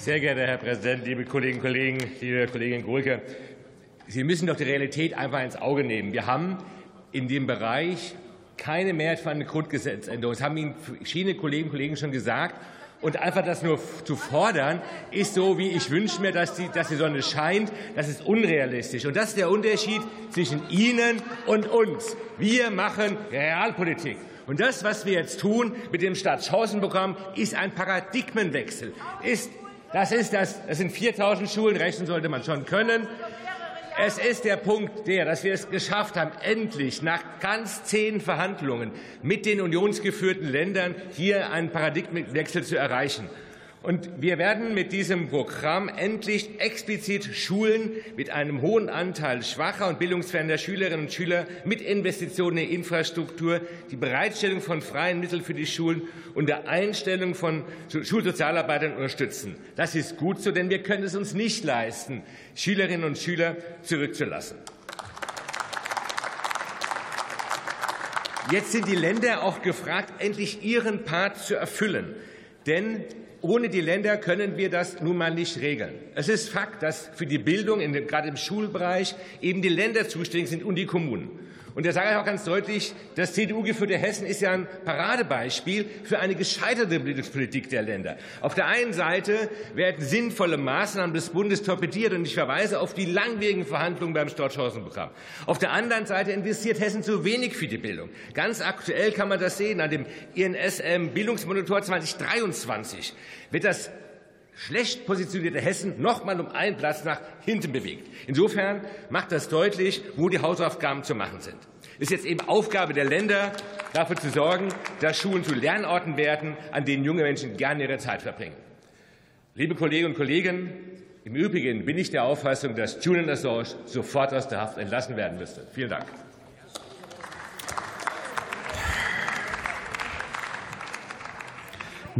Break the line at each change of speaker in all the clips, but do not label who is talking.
Sehr geehrter Herr Präsident, liebe Kolleginnen und Kollegen, liebe Kollegin Grulke, Sie müssen doch die Realität einfach ins Auge nehmen. Wir haben in dem Bereich keine Mehrheit für eine Grundgesetzänderung. Das haben Ihnen verschiedene Kolleginnen und Kollegen schon gesagt. Und einfach das nur zu fordern, ist so, wie ich wünsche mir, dass die, dass die Sonne scheint. Das ist unrealistisch. Und das ist der Unterschied zwischen Ihnen und uns. Wir machen Realpolitik. Und das, was wir jetzt tun mit dem Stadtchancenprogramm, ist ein Paradigmenwechsel. Ist, das, ist das, das sind 4000 Schulen, rechnen sollte man schon können. Es ist der Punkt der, dass wir es geschafft haben, endlich nach ganz zehn Verhandlungen mit den unionsgeführten Ländern hier einen Paradigmenwechsel zu erreichen. Und wir werden mit diesem Programm endlich explizit Schulen mit einem hohen Anteil schwacher und bildungsferner Schülerinnen und Schüler mit Investitionen in Infrastruktur, die Bereitstellung von freien Mitteln für die Schulen und der Einstellung von Schulsozialarbeitern unterstützen. Das ist gut so, denn wir können es uns nicht leisten, Schülerinnen und Schüler zurückzulassen. Jetzt sind die Länder auch gefragt, endlich ihren Part zu erfüllen. Denn ohne die Länder können wir das nun mal nicht regeln. Es ist Fakt, dass für die Bildung, gerade im Schulbereich, eben die Länder zuständig sind und die Kommunen. Und da sage ich auch ganz deutlich, das CDU-geführte Hessen ist ja ein Paradebeispiel für eine gescheiterte Bildungspolitik der Länder. Auf der einen Seite werden sinnvolle Maßnahmen des Bundes torpediert, und ich verweise auf die langwierigen Verhandlungen beim Storchhausen-Programm. Auf der anderen Seite investiert Hessen zu wenig für die Bildung. Ganz aktuell kann man das sehen an dem INSM Bildungsmonitor 2023 wird das schlecht positionierte Hessen noch mal um einen Platz nach hinten bewegt. Insofern macht das deutlich, wo die Hausaufgaben zu machen sind. Es ist jetzt eben Aufgabe der Länder, dafür zu sorgen, dass Schulen zu Lernorten werden, an denen junge Menschen gerne ihre Zeit verbringen. Liebe Kolleginnen und Kollegen, im Übrigen bin ich der Auffassung, dass Julian Assange sofort aus der Haft entlassen werden müsste. Vielen Dank.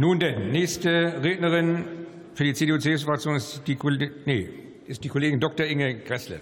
Nun denn, nächste Rednerin für die CDU-CSU-Fraktion ist nee, ist die Kollegin Dr. Inge Gressle.